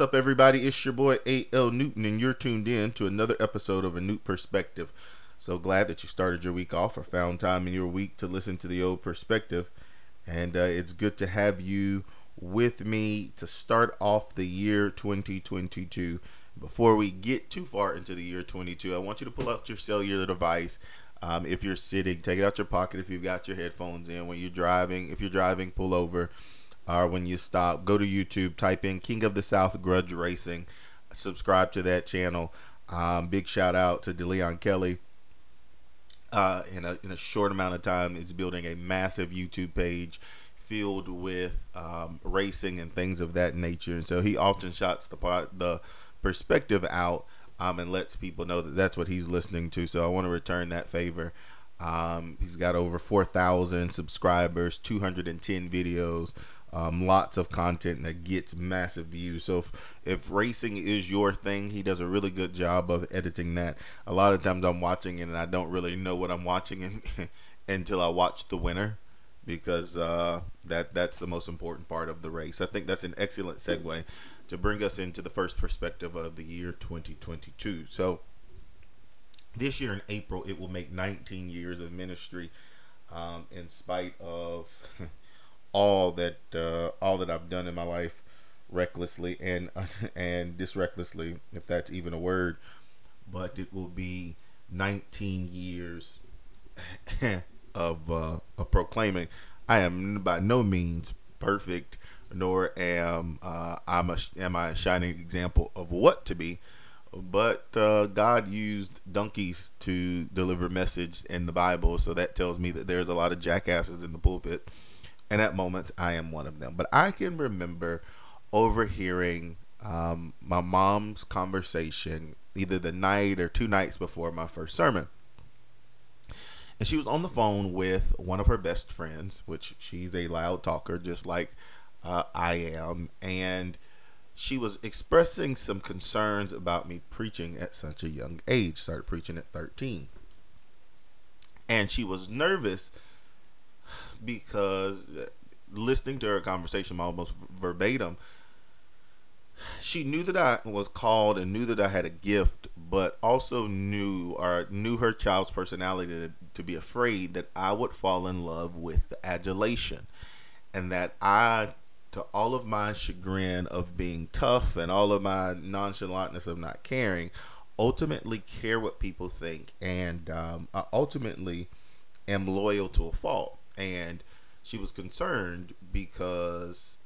What's up, everybody? It's your boy A.L. Newton, and you're tuned in to another episode of A New Perspective. So glad that you started your week off or found time in your week to listen to the old perspective. And uh, it's good to have you with me to start off the year 2022. Before we get too far into the year 22, I want you to pull out your cellular device. Um, if you're sitting, take it out your pocket. If you've got your headphones in, when you're driving, if you're driving, pull over or when you stop, go to YouTube, type in King of the South Grudge Racing, subscribe to that channel. Um, big shout out to DeLeon Kelly. Uh, in a in a short amount of time, is building a massive YouTube page filled with um, racing and things of that nature. And so he often shots the the perspective out um, and lets people know that that's what he's listening to. So I want to return that favor. Um, he's got over 4,000 subscribers, 210 videos, um, lots of content that gets massive views. So if, if racing is your thing, he does a really good job of editing that. A lot of times I'm watching it and I don't really know what I'm watching in, until I watch the winner because uh, that that's the most important part of the race. I think that's an excellent segue to bring us into the first perspective of the year 2022. So this year in April, it will make 19 years of ministry. Um, in spite of all that uh, all that I've done in my life recklessly and and disrecklessly, if that's even a word. But it will be 19 years of uh, of proclaiming. I am by no means perfect, nor am uh, I'm a am I a shining example of what to be. But uh, God used donkeys to deliver message in the Bible, so that tells me that there's a lot of jackasses in the pulpit and at moments I am one of them. But I can remember overhearing um, my mom's conversation either the night or two nights before my first sermon. And she was on the phone with one of her best friends, which she's a loud talker, just like uh, I am. And she was expressing some concerns about me preaching at such a young age. Started preaching at 13. And she was nervous because listening to her conversation almost verbatim, she knew that I was called and knew that I had a gift, but also knew or knew her child's personality to, to be afraid that I would fall in love with the adulation. And that I to all of my chagrin of being tough and all of my nonchalantness of not caring, ultimately care what people think, and um, I ultimately am loyal to a fault and she was concerned because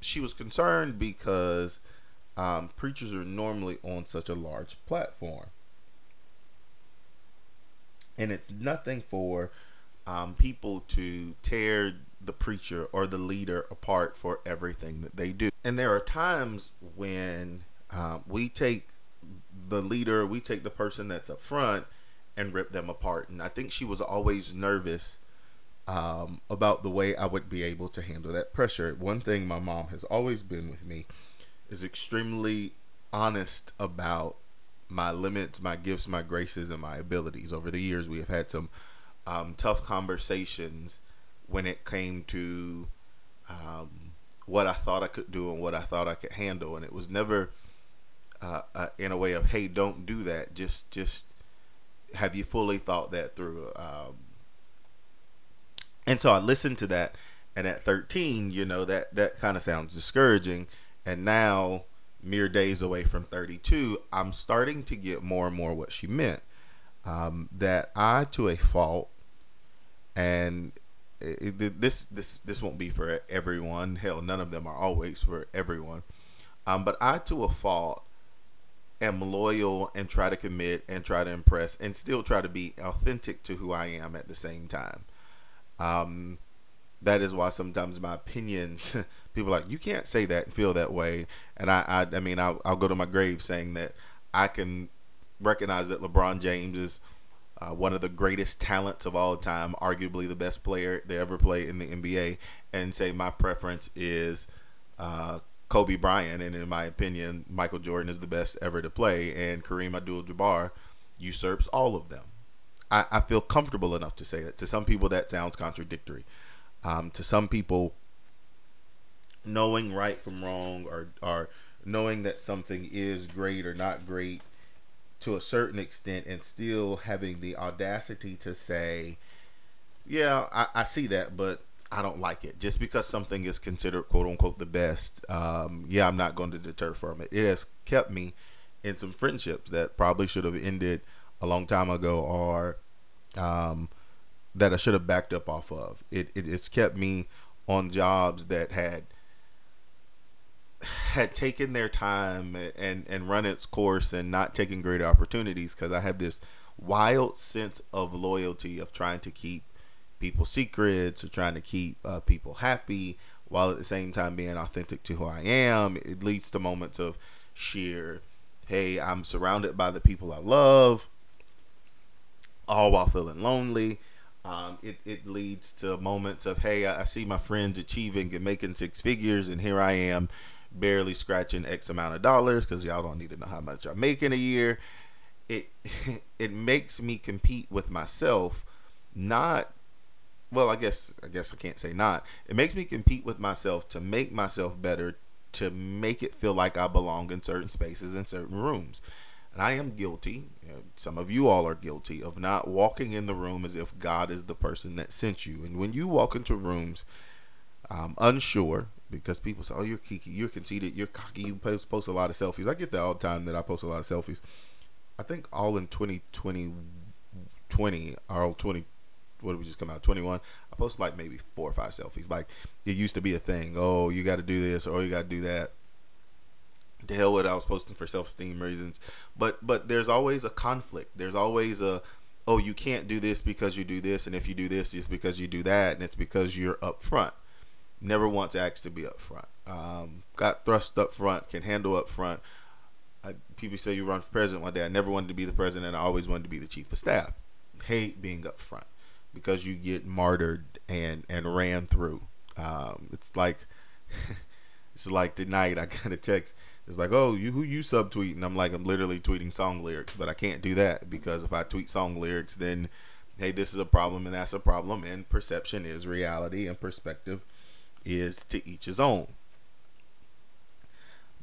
she was concerned because um, preachers are normally on such a large platform. And it's nothing for um, people to tear the preacher or the leader apart for everything that they do. And there are times when uh, we take the leader we take the person that's up front and rip them apart. And I think she was always nervous um, about the way I would be able to handle that pressure. One thing my mom has always been with me is extremely honest about my limits, my gifts, my graces, and my abilities. Over the years, we have had some um, tough conversations when it came to um, what I thought I could do and what I thought I could handle, and it was never uh, uh, in a way of, "Hey, don't do that." Just, just have you fully thought that through? Um, and so I listened to that, and at 13, you know that that kind of sounds discouraging. And now, mere days away from 32, I'm starting to get more and more what she meant. Um, that I, to a fault, and it, it, this this this won't be for everyone. Hell, none of them are always for everyone. Um, but I, to a fault, am loyal and try to commit and try to impress and still try to be authentic to who I am at the same time. Um, that is why sometimes my opinions, people like, you can't say that and feel that way. And I, I, I mean, I'll, I'll go to my grave saying that I can recognize that LeBron James is uh, one of the greatest talents of all time, arguably the best player they ever played in the NBA, and say my preference is uh, Kobe Bryant, and in my opinion, Michael Jordan is the best ever to play, and Kareem Abdul-Jabbar usurps all of them. I, I feel comfortable enough to say that. To some people, that sounds contradictory. Um, to some people, knowing right from wrong or or knowing that something is great or not great to a certain extent and still having the audacity to say yeah i, I see that but I don't like it. Just because something is considered quote unquote the best, um, yeah, I'm not going to deter from it. It has kept me in some friendships that probably should have ended a long time ago or um, that I should have backed up off of. It, it it's kept me on jobs that had had taken their time and and run its course and not taking great opportunities because I have this wild sense of loyalty of trying to keep people's secrets or trying to keep uh, people happy while at the same time being authentic to who I am. It leads to moments of sheer, hey, I'm surrounded by the people I love, all while feeling lonely. Um, it, it leads to moments of, hey, I, I see my friends achieving and making six figures, and here I am barely scratching X amount of dollars because y'all don't need to know how much I make in a year. It it makes me compete with myself, not well, I guess I guess I can't say not. It makes me compete with myself to make myself better, to make it feel like I belong in certain spaces in certain rooms. And I am guilty. Some of you all are guilty of not walking in the room as if God is the person that sent you. And when you walk into rooms um, unsure, because people say, "Oh, you're kiki, you're conceited, you're cocky, you post, post a lot of selfies." I get that all the time that I post a lot of selfies. I think all in 2020, 20 or 20 what did we just come out 21 i post like maybe four or five selfies. Like it used to be a thing. Oh you got to do this or you got to do that. The hell with it, i was posting for self-esteem reasons. But but there's always a conflict. There's always a oh you can't do this because you do this and if you do this it's because you do that and it's because you're up front never once asked to be up front um, got thrust up front can handle up front I, people say you run for president one day. I never wanted to be the president. I always wanted to be the chief of staff. Hate being up front because you get martyred and and ran through. Um, it's like it's like tonight I got a text. It's like, oh, you who you subtweet, and I'm like, I'm literally tweeting song lyrics, but I can't do that because if I tweet song lyrics, then hey, this is a problem and that's a problem, and perception is reality, and perspective is to each his own.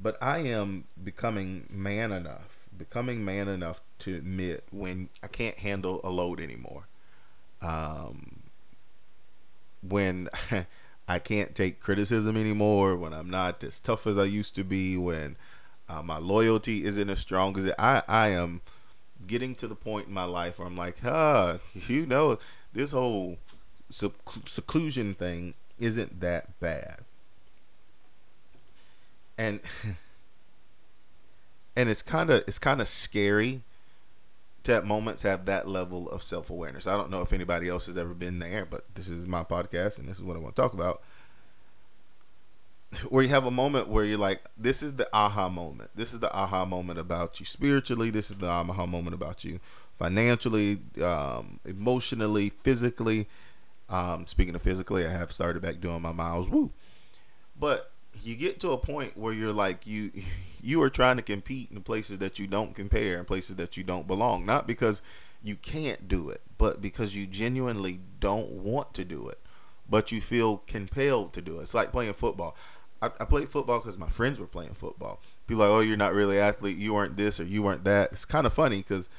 But I am becoming man enough, becoming man enough to admit when I can't handle a load anymore um, when I can't take criticism anymore, when I'm not as tough as I used to be, when uh, my loyalty isn't as strong as it, I, I am getting to the point in my life where I'm like, huh, you know, this whole seclusion thing isn't that bad. And and it's kind of it's kind of scary at moments have that level of self awareness. I don't know if anybody else has ever been there, but this is my podcast and this is what I want to talk about. Where you have a moment where you're like, this is the aha moment. This is the aha moment about you spiritually. This is the aha moment about you financially, um, emotionally, physically. Um, speaking of physically, I have started back doing my miles. Woo! But you get to a point where you're like you you are trying to compete in places that you don't compare and places that you don't belong. Not because you can't do it but because you genuinely don't want to do it but you feel compelled to do it. It's like playing football. I, I played football because my friends were playing football. People like oh you're not really athlete. You weren't this or you weren't that. It's kind of funny because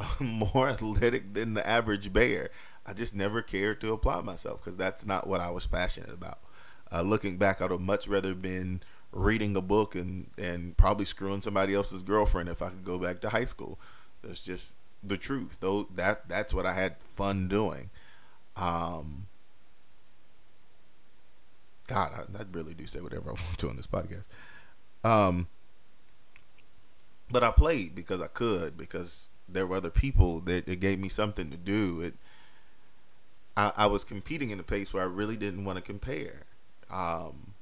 i'm more athletic than the average bear. I just never cared to apply myself because that's not what i was passionate about uh, looking back, I'd have much rather been reading a book and and probably screwing somebody else's girlfriend if I could go back to high school. That's just the truth. Though that that's what I had fun doing. Um, God, I, I really do say whatever I want to on this podcast. Um, but I played because I could because there were other people that it gave me something to do. It I, I was competing in a pace where I really didn't want to compare. Um,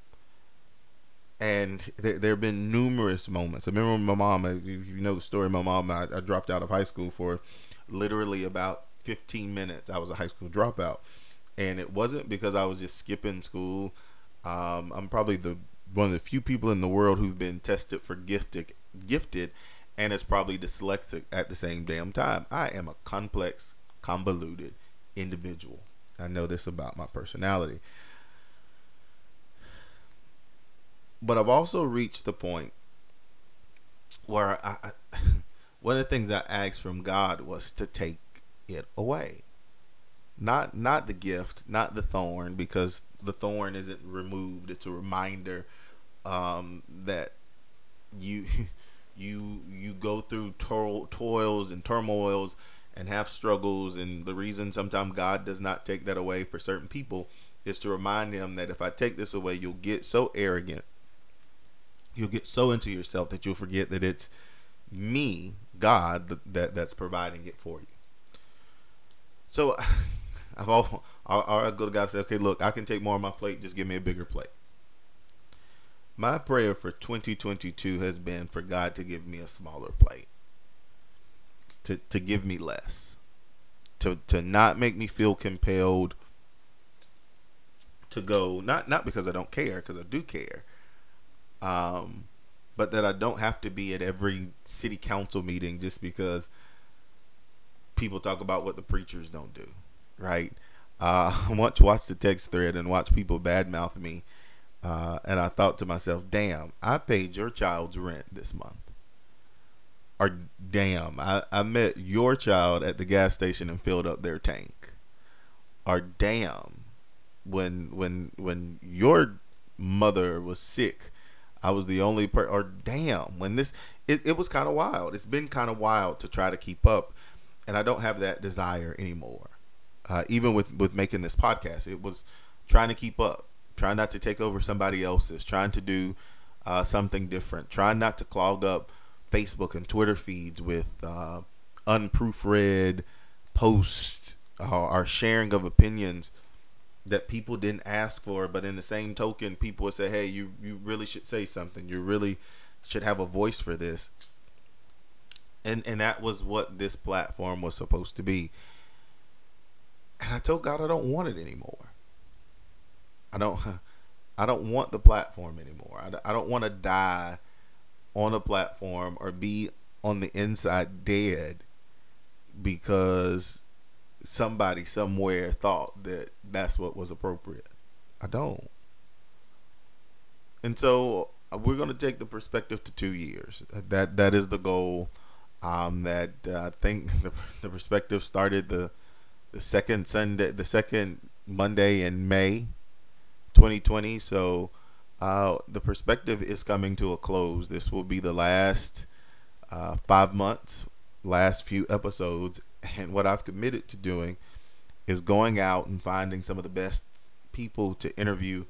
and there, there have been numerous moments. I remember my mom, you know the story, my mom, I, I dropped out of high school for literally about 15 minutes. I was a high school dropout. And it wasn't because I was just skipping school. Um, I'm probably the one of the few people in the world who've been tested for gifted, gifted, and is probably dyslexic at the same damn time. I am a complex, convoluted individual. I know this about my personality but I've also reached the point where I, one of the things I asked from God was to take it away. Not not the gift, not the thorn, because the thorn isn't removed. It's a reminder um, that you you you go through to- toils and turmoils and have struggles and the reason sometimes God does not take that away for certain people is to remind them that if I take this away you'll get so arrogant you'll get so into yourself that you'll forget that it's me God that that's providing it for you so I've all I, go to God and say okay look I can take more on my plate just give me a bigger plate my prayer for 2022 has been for God to give me a smaller plate. To to give me less. To to not make me feel compelled to go not not because I don't care because I do care. Um but that I don't have to be at every city council meeting just because people talk about what the preachers don't do, right? Uh, I to watch the text thread and watch people badmouth me uh, and I thought to myself, damn, I paid your child's rent this month. Or damn, I, I met your child at the gas station and filled up their tank. Or damn, when when when your mother was sick, I was the only per or damn, when this it, it was kind of wild. It's been kind of wild to try to keep up and I don't have that desire anymore. Uh, even with with making this podcast, it was trying to keep up trying not to take over somebody else's, trying to do uh, something different, trying not to clog up Facebook and Twitter feeds with uh, unproofread posts uh, or sharing of opinions that people didn't ask for. But in the same token, people would say, "Hey, you you really should say something. You really should have a voice for this." And and that was what this platform was supposed to be. And I told God I don't want it anymore. I don't I don't want the platform anymore. I, I don't want to die on a platform or be on the inside dead because somebody somewhere thought that that's what was appropriate. I don't. And so uh, we're going to take the perspective to 2 years. That that is the goal um, that uh, I think the, the perspective started the the second Sunday the second Monday in May 2020. So uh, the perspective is coming to a close. This will be the last uh, five months, last few episodes. And what I've committed to doing is going out and finding some of the best people to interview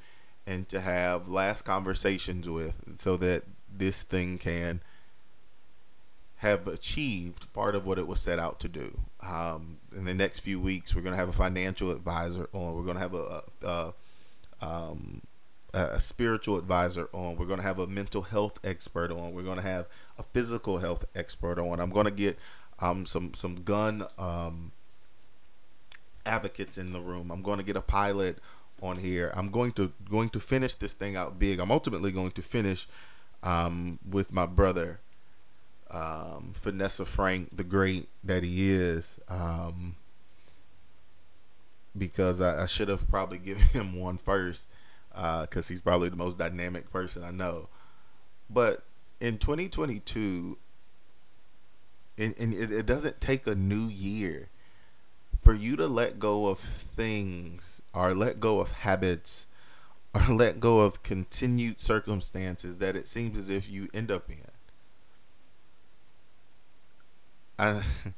and to have last conversations with so that this thing can have achieved part of what it was set out to do. Um, in the next few weeks, we're going to have a financial advisor on. We're going to have a, a, a um, a spiritual advisor on. We're going to have a mental health expert on. We're going to have a physical health expert on. I'm going to get um, some some gun um, advocates in the room. I'm going to get a pilot on here. I'm going to going to finish this thing out big. I'm ultimately going to finish um, with my brother, um, Vanessa Frank, the great that he is. Um, because I, I should have probably given him one first because uh, he's probably the most dynamic person I know. But in 2022, and, and it, it doesn't take a new year for you to let go of things or let go of habits or let go of continued circumstances that it seems as if you end up in. I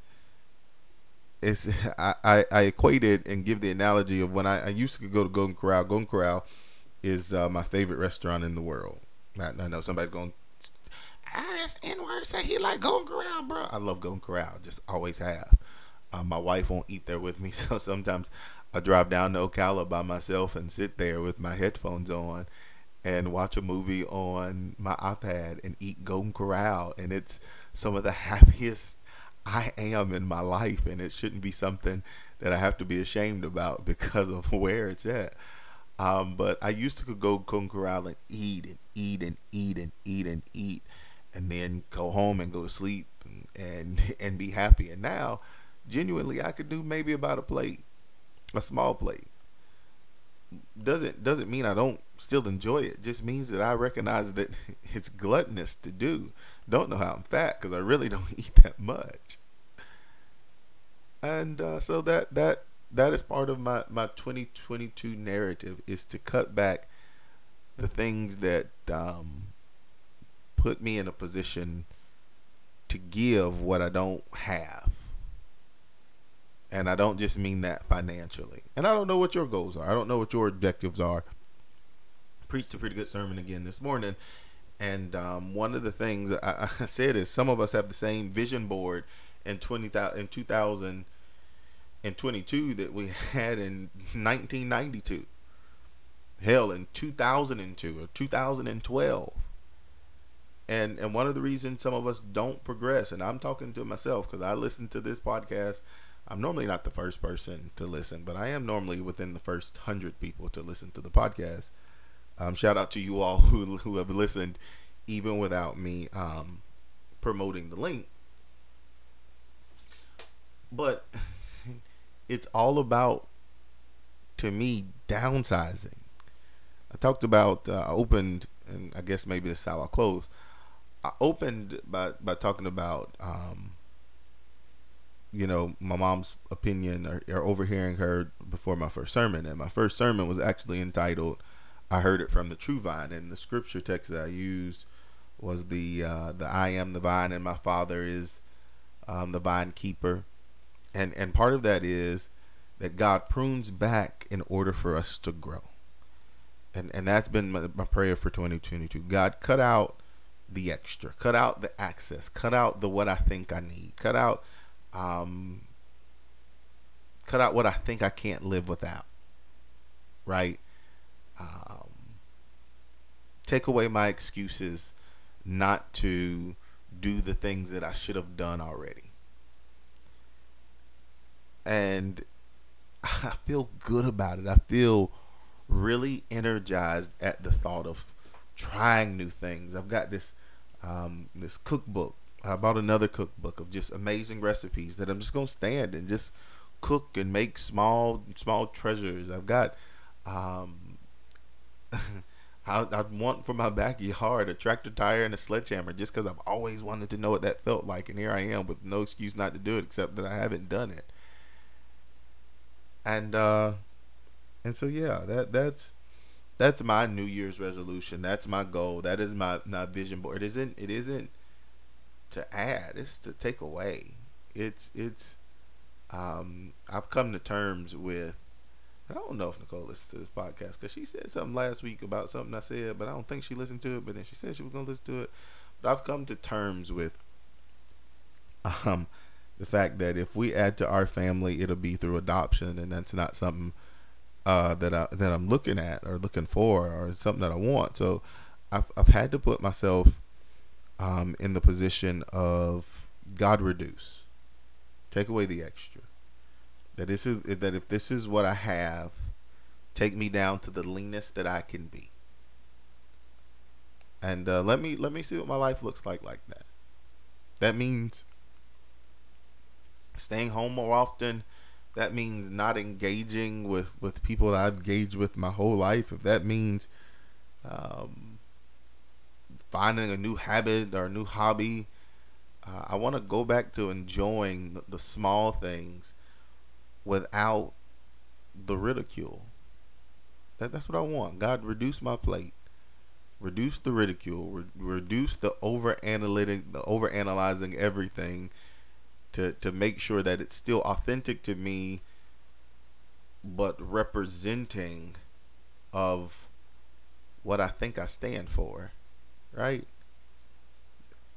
it's I, I, I equate it and give the analogy of when I, I used to go to Golden Corral. Golden Corral is uh, my favorite restaurant in the world. I, I know somebody's going, ah, that's N word. Say he like Golden Corral, bro. I love Golden Corral. Just always have. Uh, my wife won't eat there with me, so sometimes I drive down to Ocala by myself and sit there with my headphones on and watch a movie on my iPad and eat Golden Corral, and it's some of the happiest I am in my life, and it shouldn't be something that I have to be ashamed about because of where it's at. Um, but I used to go Golden Corral and eat and eat and eat and eat and eat, and then go home and go to sleep and and, and be happy. And now, genuinely, I could do maybe about a plate, a small plate. doesn't doesn't mean I don't still enjoy it. Just means that I recognize that it's gluttonous to do. Don't know how I'm fat because I really don't eat that much. And uh, so that that that is part of my my 2022 narrative is to cut back the things that um, put me in a position to give what I don't have. And I don't just mean that financially. And I don't know what your goals are. I don't know what your objectives are. Preached a pretty good sermon again this morning. And um, one of the things I, I, said is some of us have the same vision board in 20, in 2022 that we had in 1992. Hell, in 2002 or 2012 and and one of the reasons some of us don't progress and i'm talking to myself because i listen to this podcast i'm normally not the first person to listen but i am normally within the first hundred people to listen to the podcast. Um, shout out to you all who, who have listened even without me um, promoting the link. But it's all about to me downsizing. I talked about uh, i opened and i guess maybe this is how i close I opened by by talking about um, you know my mom's opinion or, or, overhearing her before my first sermon, and my first sermon was actually entitled "I Heard It from the True Vine," and the scripture text that I used was the uh, the I am the vine and my Father is um, the vine keeper, and and part of that is that God prunes back in order for us to grow. And, and that's been my, my prayer for 2022. God, cut out the extra. Cut out the access. Cut out the what I think I need. Cut out um cut out what I think I can't live without. Right? Um take away my excuses not to do the things that I should have done already. And I feel good about it. I feel really energized at the thought of trying new things. I've got this um, this cookbook. I bought another cookbook of just amazing recipes that I'm just gonna stand and just cook and make small small treasures. I've got um, I, I want for my backyard a tractor tire and a sledgehammer just because I've always wanted to know what that felt like, and here I am with no excuse not to do it except that I haven't done it. And uh, and so yeah, that that's that's my New Year's resolution. That's my goal. That is my, my vision board. It isn't it isn't to add, it's to take away. It's it's um I've come to terms with I don't know if Nicole listens to this podcast because she said something last week about something I said, but I don't think she listened to it. But then she said she was gonna listen to it. But I've come to terms with um the fact that if we add to our family, it'll be through adoption, and that's not something uh, that I that I'm looking at or looking for or something that I want. So I've I've had to put myself um, in the position of God reduce, take away the extra. That this is that if this is what I have, take me down to the leanest that I can be. And uh, let me let me see what my life looks like like that. That means staying home more often that means not engaging with with people that I've engaged with my whole life, if that means um, finding a new habit or a new hobby, uh, I want to go back to enjoying the, small things without the ridicule. That, that's what I want. God, reduce my plate. Reduce the ridicule. Re- reduce the over analytic, the over analyzing everything to to make sure that it's still authentic to me but representing of what I think I stand for right?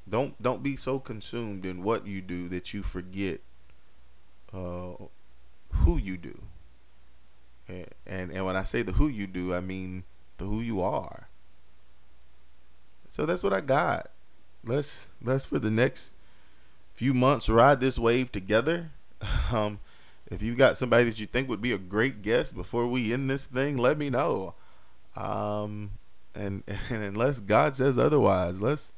Don't don't be so consumed in what you do that you forget uh, who you do. And, and and when I say the who you do I mean the who you are. So that's what I got. Let's let's for the next few months ride this wave together. Um, if you got somebody that you think would be a great guest before we end this thing, let me know. Um, and, and unless God says otherwise, let's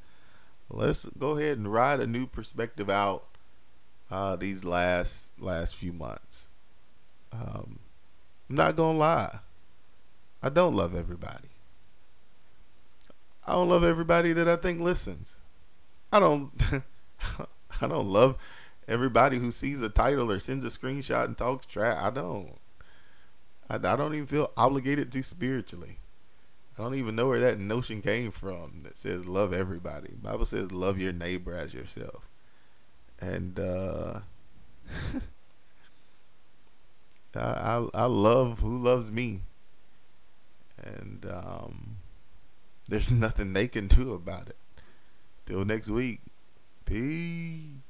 let's go ahead and ride a new perspective out uh, these last last few months. Um, I'm not gonna lie, I don't love everybody. I don't love everybody that I think listens. I don't I don't love everybody who sees a title or sends a screenshot and talks trash. I don't. I, I don't even feel obligated to spiritually. I don't even know where that notion came from that says love everybody. Bible says love your neighbor as yourself. And uh I, I I love who loves me. And um there's nothing they can do about it. Till next week. Peace.